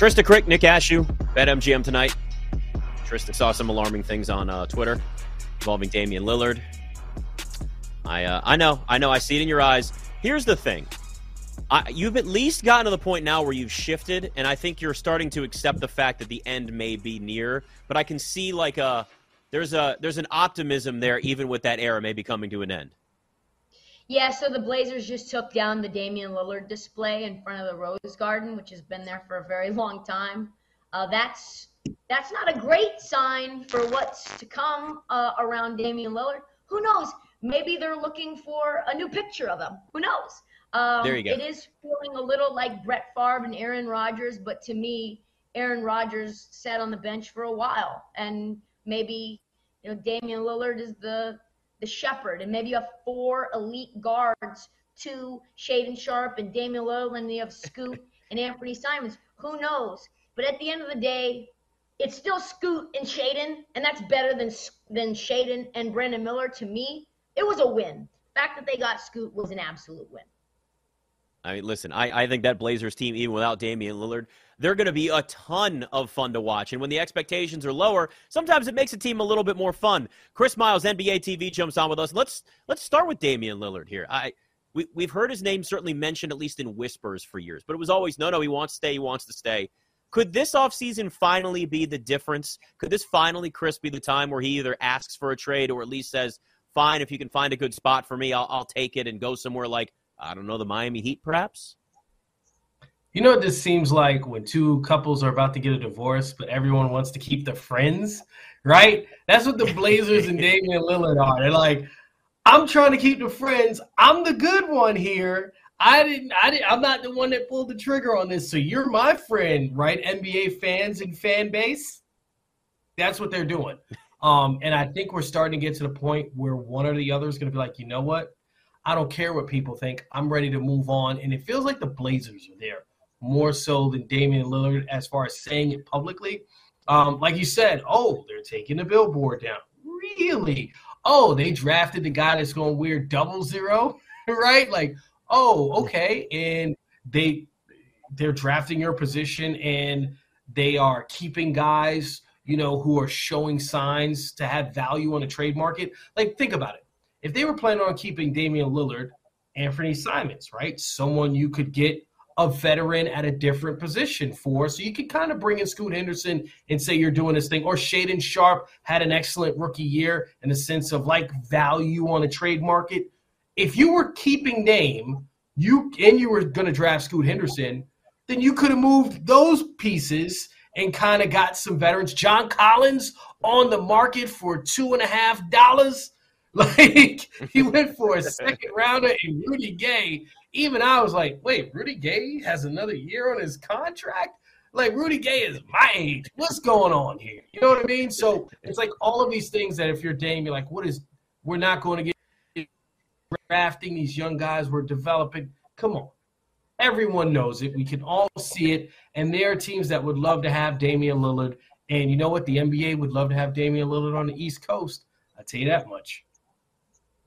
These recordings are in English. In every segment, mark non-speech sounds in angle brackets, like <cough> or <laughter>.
Trysta Krick, Nick Ashooh, BetMGM tonight. Trysta saw some alarming things on uh, Twitter involving Damian Lillard. I uh, I know, I know, I see it in your eyes. Here's the thing. I, you've at least gotten to the point now where you've shifted, and I think you're starting to accept the fact that the end may be near. But I can see like a there's a there's an optimism there, even with that era maybe coming to an end. Yeah, so the Blazers just took down the Damian Lillard display in front of the Rose Garden, which has been there for a very <laughs> long time. Uh, that's that's not a great sign for what's to come uh, around Damian Lillard. Who knows? Maybe they're looking for a new picture of him. Who knows? Um, there you go. It is feeling a little like Brett Favre and Aaron Rodgers, but to me, Aaron Rodgers sat on the bench for a while, and maybe you know Damian Lillard is the the shepherd, and maybe you have four elite guards, two Shaedon Sharpe and Damian Lillard, and you have Scoot <laughs> and Anthony Simons. Who knows? But at the end of the day, it's still Scoot and Shaedon, and that's better than than Shaedon and Brandon Miller. To me, it was a win. The fact that they got Scoot was an absolute win. I mean, listen, I, I think that Blazers team, even without Damian Lillard, they're going to be a ton of fun to watch. And when the expectations are lower, sometimes it makes a team a little bit more fun. Chris Miles, NBA TV, jumps on with us. Let's let's start with Damian Lillard here. I we, we've heard his name certainly mentioned, at least in whispers, for years, but it was always no, no, he wants to stay, he wants to stay. Could this offseason finally be the difference? Could this finally, Chris, be the time where he either asks for a trade or at least says, fine, if you can find a good spot for me, I'll, I'll take it and go somewhere like, I don't know, the Miami Heat, perhaps? You know what this seems like when two couples are about to get a divorce, but everyone wants to keep their friends, right? That's what the Blazers and Damian Lillard are. They're like, I'm trying to keep the friends. I'm the good one here. I didn't. I didn't. I'm not the one that pulled the trigger on this. So you're my friend, right? NBA fans and fan base. That's what they're doing. Um, and I think we're starting to get to the point where one or the other is going to be like, you know what? I don't care what people think. I'm ready to move on. And it feels like the Blazers are there more so than Damian Lillard as far as saying it publicly. Um, like you said, oh, they're taking the billboard down. Really? Oh, they drafted the guy that's going to wear double zero, <laughs> right? Like, oh, okay. And they they're drafting your position and they are keeping guys, you know, who are showing signs to have value on the trade market. Like, think about it. If they were planning on keeping Damian Lillard, Anthony Simons, right? Someone you could get a veteran at a different position for. So you could kind of bring in Scoot Henderson and say you're doing this thing. Or Shaedon Sharpe had an excellent rookie year in the sense of like value on a trade market. If you were keeping name, you and you were going to draft Scoot Henderson, then you could have moved those pieces and kind of got some veterans. John Collins on the market for two and a half dollars. <laughs> Like he went for a <laughs> second rounder and Rudy Gay even I was like, wait, Rudy Gay has another year on his contract? Like Rudy Gay is my age. What's going on here? You know what I mean? So it's like all of these things that if you're Dame, you're like, what is we're not going to get drafting these young guys, we're developing. Come on. Everyone knows it. We can all see it. And there are teams that would love to have Damian Lillard. And you know what? The NBA would love to have Damian Lillard on the East Coast. I'll tell you that much.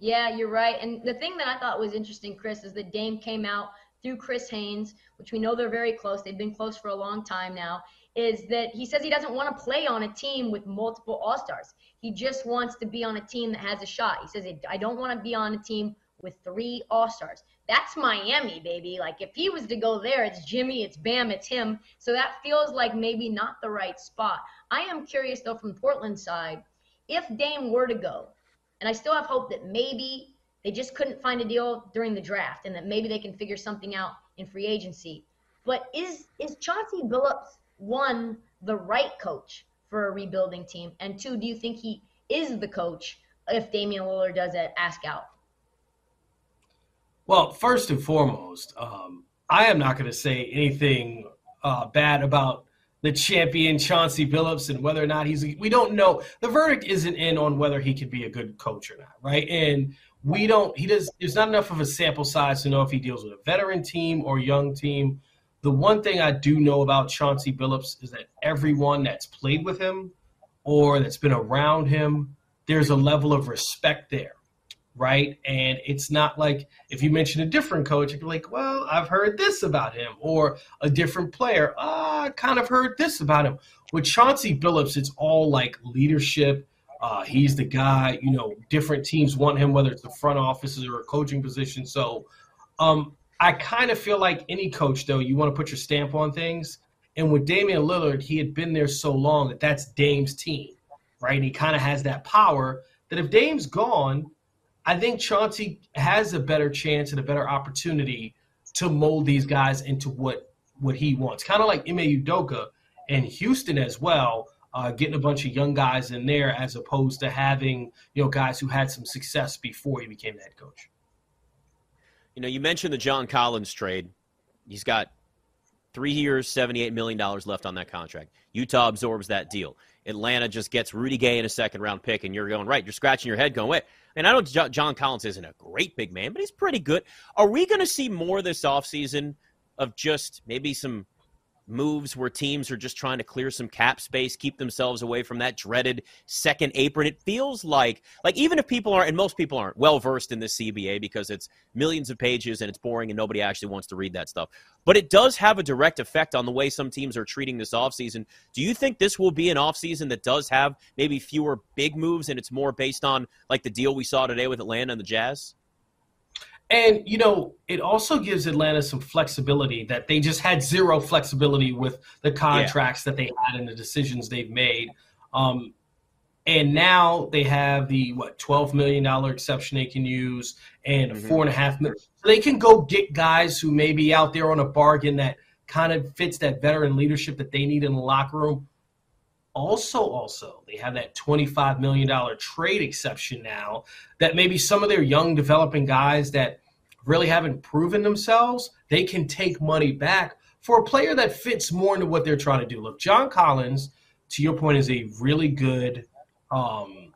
Yeah, you're right. And the thing that I thought was interesting, Chris, is that Dame came out through Chris Haynes, which we know they're very close. They've been close for a long time now. Is that he says he doesn't want to play on a team with multiple All Stars. He just wants to be on a team that has a shot. He says, I don't want to be on a team with three All Stars. That's Miami, baby. Like if he was to go there, it's Jimmy, it's Bam, it's him. So that feels like maybe not the right spot. I am curious though from Portland side, if Dame were to go, and I still have hope that maybe they just couldn't find a deal during the draft and that maybe they can figure something out in free agency. But is is Chauncey Billups one the right coach for a rebuilding team? And two, do you think he is the coach if Damian Lillard does ask out? Well, first and foremost, um, I am not going to say anything uh, bad about the champion Chauncey Billups and whether or not he's we don't know. The verdict isn't in on whether he could be a good coach or not, right? And we don't he does there's not enough of a sample size to know if he deals with a veteran team or young team. The one thing I do know about Chauncey Billups is that everyone that's played with him or that's been around him, there's a level of respect there right? And it's not like if you mention a different coach, you're like, well, I've heard this about him, or a different player. Ah, I kind of heard this about him. With Chauncey Billups, it's all like leadership. Uh, he's the guy, you know, different teams want him, whether it's the front offices or a coaching position. So um, I kind of feel like any coach, though, you want to put your stamp on things. And with Damian Lillard, he had been there so long that that's Dame's team, right? And he kind of has that power that if Dame's gone, I think Chauncey has a better chance and a better opportunity to mold these guys into what what he wants. Kind of like Ime Udoka and Houston as well, uh, getting a bunch of young guys in there as opposed to having you know guys who had some success before he became the head coach. You know, you mentioned the John Collins trade. He's got three years, $78 million left on that contract. Utah absorbs that deal. Atlanta just gets Rudy Gay in a second round pick, and you're going, right, you're scratching your head going, wait. And I know John Collins isn't a great big man, but he's pretty good. Are we going to see more this offseason of just maybe some moves where teams are just trying to clear some cap space, keep themselves away from that dreaded second apron. It feels like like even if people aren't and most people aren't well versed in the CBA because it's millions of pages and it's boring and nobody actually wants to read that stuff. But it does have a direct effect on the way some teams are treating this offseason. Do you think this will be an offseason that does have maybe fewer big moves and it's more based on like the deal we saw today with Atlanta and the Jazz? And, you know, it also gives Atlanta some flexibility that they just had zero flexibility with the contracts yeah. that they had and the decisions they've made. Um, and now they have the what twelve million dollar exception they can use and mm-hmm. four and a half million. So they can go get guys who may be out there on a bargain that kind of fits that veteran leadership that they need in the locker room. Also, also they have that twenty five million dollar trade exception now that maybe some of their young developing guys that really haven't proven themselves, they can take money back for a player that fits more into what they're trying to do. Look, John Collins, to your point, is a really good, um,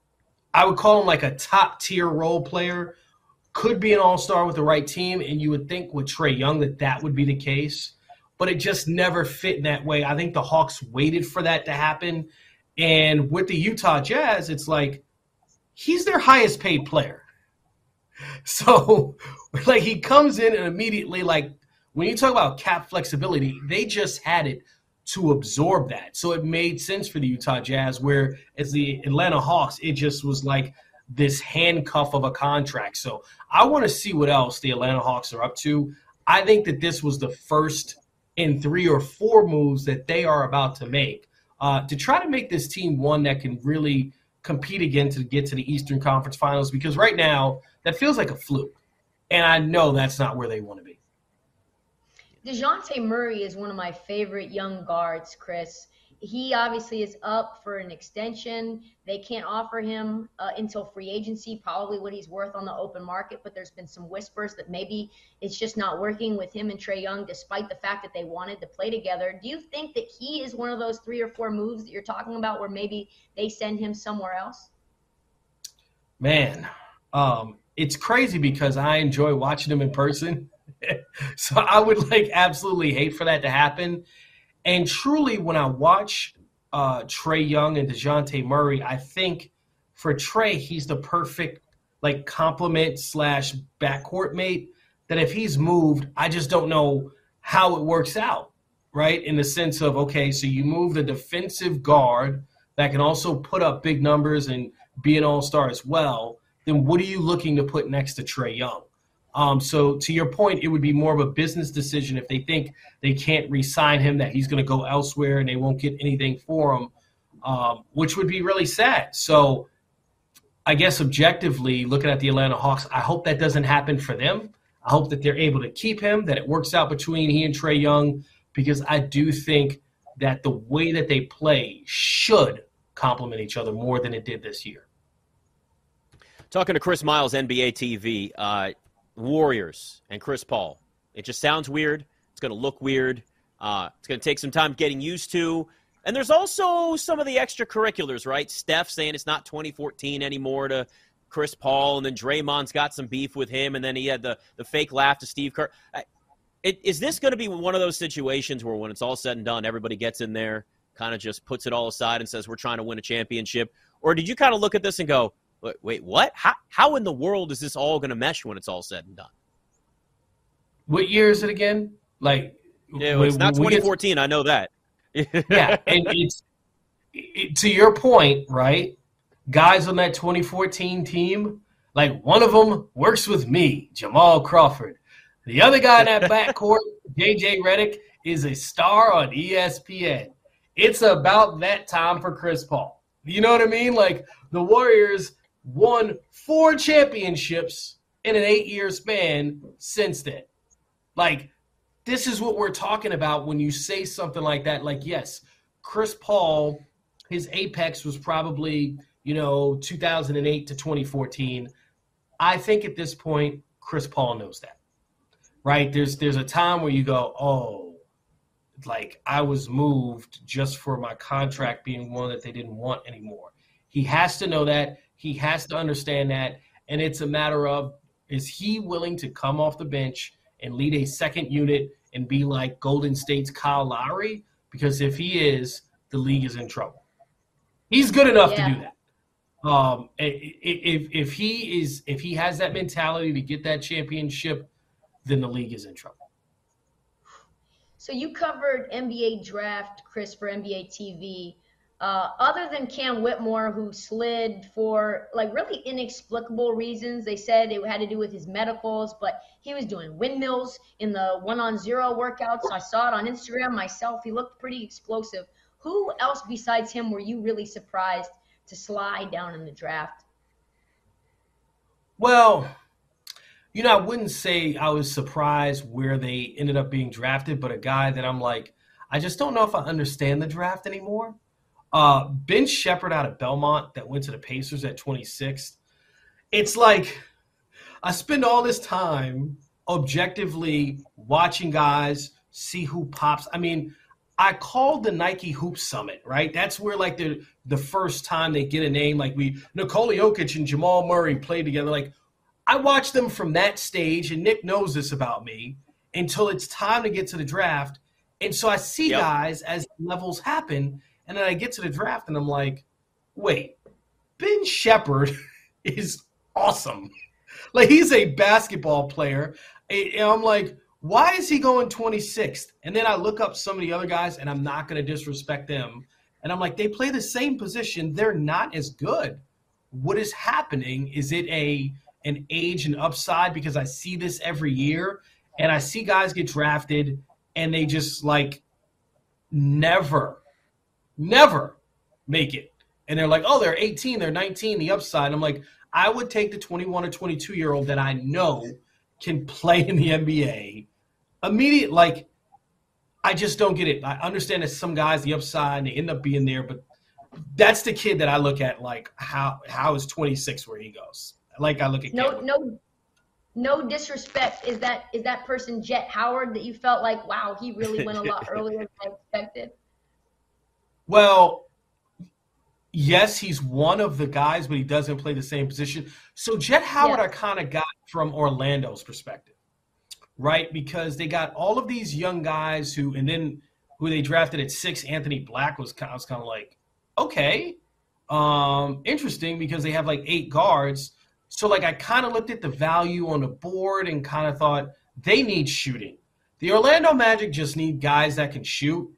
I would call him like a top tier role player. Could be an all star with the right team, and you would think with Trae Young that that would be the case, but it just never fit in that way. I think the Hawks waited for that to happen. And with the Utah Jazz, it's like he's their highest paid player. <laughs> So, <laughs> like, he comes in and immediately, like, when you talk about cap flexibility, they just had it to absorb that. So it made sense for the Utah Jazz, where as the Atlanta Hawks, it just was like this handcuff of a contract. So I want to see what else the Atlanta Hawks are up to. I think that this was the first in three or four moves that they are about to make uh, to try to make this team one that can really compete again to get to the Eastern Conference Finals. Because right now, that feels like a fluke. And I know that's not where they want to be. DeJounte Murray is one of my favorite young guards, Chris. He obviously is up for an extension. They can't offer him uh, until free agency, probably what he's worth on the open market. But there's been some whispers that maybe it's just not working with him and Trae Young, despite the fact that they wanted to play together. Do you think that he is one of those three or four moves that you're talking about where maybe they send him somewhere else? Man, um, it's crazy because I enjoy watching him in person. <laughs> so I would like absolutely hate for that to happen. And truly, when I watch uh, Trae Young and Dejounte Murray, I think for Trae, he's the perfect like complement slash backcourt mate. That if he's moved, I just don't know how it works out, right? In the sense of okay, so you move the defensive guard that can also put up big numbers and be an all star as well then what are you looking to put next to Trae Young? Um, so to your point, it would be more of a business decision if they think they can't re-sign him, that he's going to go elsewhere and they won't get anything for him, um, which would be really sad. So I guess objectively, looking at the Atlanta Hawks, I hope that doesn't happen for them. I hope that they're able to keep him, that it works out between he and Trae Young, because I do think that the way that they play should complement each other more than it did this year. Talking to Chris Miles, NBA TV, uh, Warriors and Chris Paul. It just sounds weird. It's going to look weird. Uh, it's going to take some time getting used to. And there's also some of the extracurriculars, right? Steph saying it's not 2014 anymore to Chris Paul, and then Draymond's got some beef with him, and then he had the, the fake laugh to Steve Kerr. It, is this going to be one of those situations where when it's all said and done, everybody gets in there, kind of just puts it all aside and says, we're trying to win a championship? Or did you kind of look at this and go, Wait, wait what? How, how in the world is this all going to mesh when it's all said and done? What year is it again? Like, yeah, it's not 2014. Get... I know that. <laughs> yeah, and it's it, to your point, right? Guys on that 2014 team, like one of them works with me, Jamal Crawford. The other guy in that <laughs> backcourt, JJ Redick, is a star on ESPN. It's about that time for Chris Paul. You know what I mean? Like the Warriors won four championships in an eight year span since then. Like, this is what we're talking about when you say something like that. Like, yes, Chris Paul, his apex was probably, you know, 2008 to 2014. I think at this point, Chris Paul knows that. Right? There's there's a time where you go, oh, like I was moved just for my contract being one that they didn't want anymore. He has to know that. He has to understand that. And it's a matter of is he willing to come off the bench and lead a second unit and be like Golden State's Kyle Lowry? Because if he is, the league is in trouble. He's good enough yeah. to do that. Um, if if he is if he has that mentality to get that championship, then the league is in trouble. So you covered NBA draft, Chris, for NBA TV. Uh, other than Cam Whitmore, who slid for like really inexplicable reasons, they said it had to do with his medicals, but he was doing windmills in the one on zero workouts. I saw it on Instagram myself. He looked pretty explosive. Who else besides him were you really surprised to slide down in the draft? Well, you know, I wouldn't say I was surprised where they ended up being drafted, but a guy that I'm like, I just don't know if I understand the draft anymore. Uh, ben Sheppard out of Belmont that went to the Pacers at 26th. It's like I spend all this time objectively watching guys see who pops. I mean, I called the Nike Hoop Summit, right? That's where like the the first time they get a name, like we Nikola Jokic and Jamal Murray played together. Like I watched them from that stage, and Nick knows this about me, until it's time to get to the draft. And so I see yep. guys as levels happen, and then I get to the draft and I'm like, wait, Ben Sheppard <laughs> is awesome. <laughs> Like he's a basketball player. And I'm like, why is he going 26th? And then I look up some of the other guys and I'm not going to disrespect them. And I'm like, they play the same position. They're not as good. What is happening? Is it a an age and upside? Because I see this every year and I see guys get drafted and they just like never never make it. And they're like, oh, they're 18, they're 19, the upside. I'm like, I would take the 21 or 22 year old that I know can play in the NBA immediate. Like, I just don't get it. I understand that some guys, the upside, they end up being there, but that's the kid that I look at. Like, how how is 26 where he goes? Like, I look at no, no, no disrespect. Is that is that person Jett Howard that you felt like, wow, he really went a lot <laughs> earlier than I expected? Well, yes, he's one of the guys, but he doesn't play the same position. So Jett Howard, I kind of got from Orlando's perspective, right? Because they got all of these young guys who, and then who they drafted at six, Anthony Black was kind of, was kind of like, okay, um, interesting because they have like eight guards. So like I kind of looked at the value on the board and kind of thought they need shooting. The Orlando Magic just need guys that can shoot.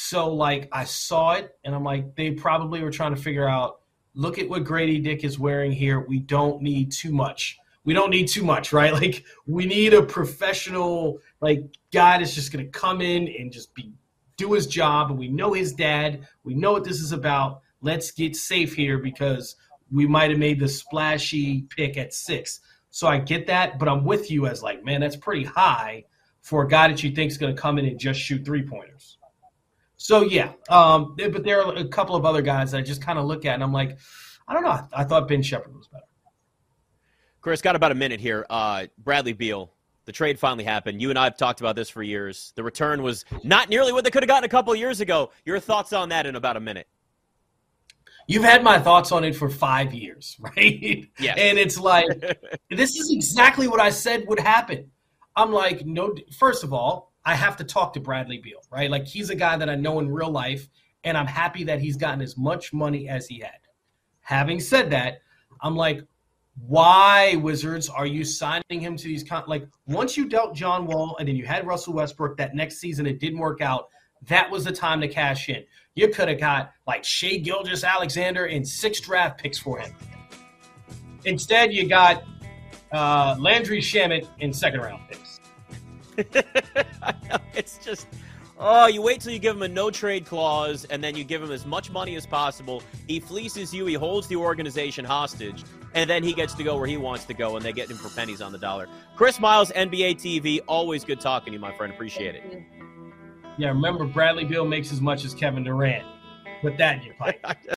So like I saw it and I'm like, they probably were trying to figure out, look at what Gradey Dick is wearing here. We don't need too much. We don't need too much, right? <laughs> Like we need a professional like guy that's just gonna come in and just be do his job and we know his dad. We know what this is about. Let's get safe here because we might have made the splashy pick at six. So I get that, but I'm with you as like, man, that's pretty high for a guy that you think is going to come in and just shoot three pointers. So yeah, um, but there are a couple of other guys that I just kind of look at and I'm like, I don't know. I, thought Ben Sheppard was better. Chris, got about a minute here. Uh, Bradley Beal, the trade finally happened. You and I have talked about this for years. The return was not nearly what they could have gotten a couple of years ago. Your thoughts on that in about a minute? You've had my thoughts on it for five years, <laughs> right? Yeah. And it's like, <laughs> this is exactly what I said would happen. I'm like, no. First of all, I have to talk to Bradley Beal, right? Like he's a guy that I know in real life, and I'm happy that he's gotten as much money as he had. Having said that, I'm like, why Wizards are you signing him to these con- like once you dealt John Wall and then you had Russell Westbrook that next season it didn't work out. that was the time to cash in. You could have got like Shai Gilgeous-Alexander and six draft picks for him. Instead, you got uh, Landry Shamet in second round picks. <laughs> it's just, oh, you wait till you give him a no trade clause and then you give him as much money as possible. He fleeces you, he holds the organization hostage, and then he gets to go where he wants to go, and they get him for pennies on the dollar. Chris Miles, NBA TV, always good talking to you, my friend. Appreciate it. Yeah, remember Bradley Beal makes as much as Kevin Durant. Put that in your pipe. <laughs>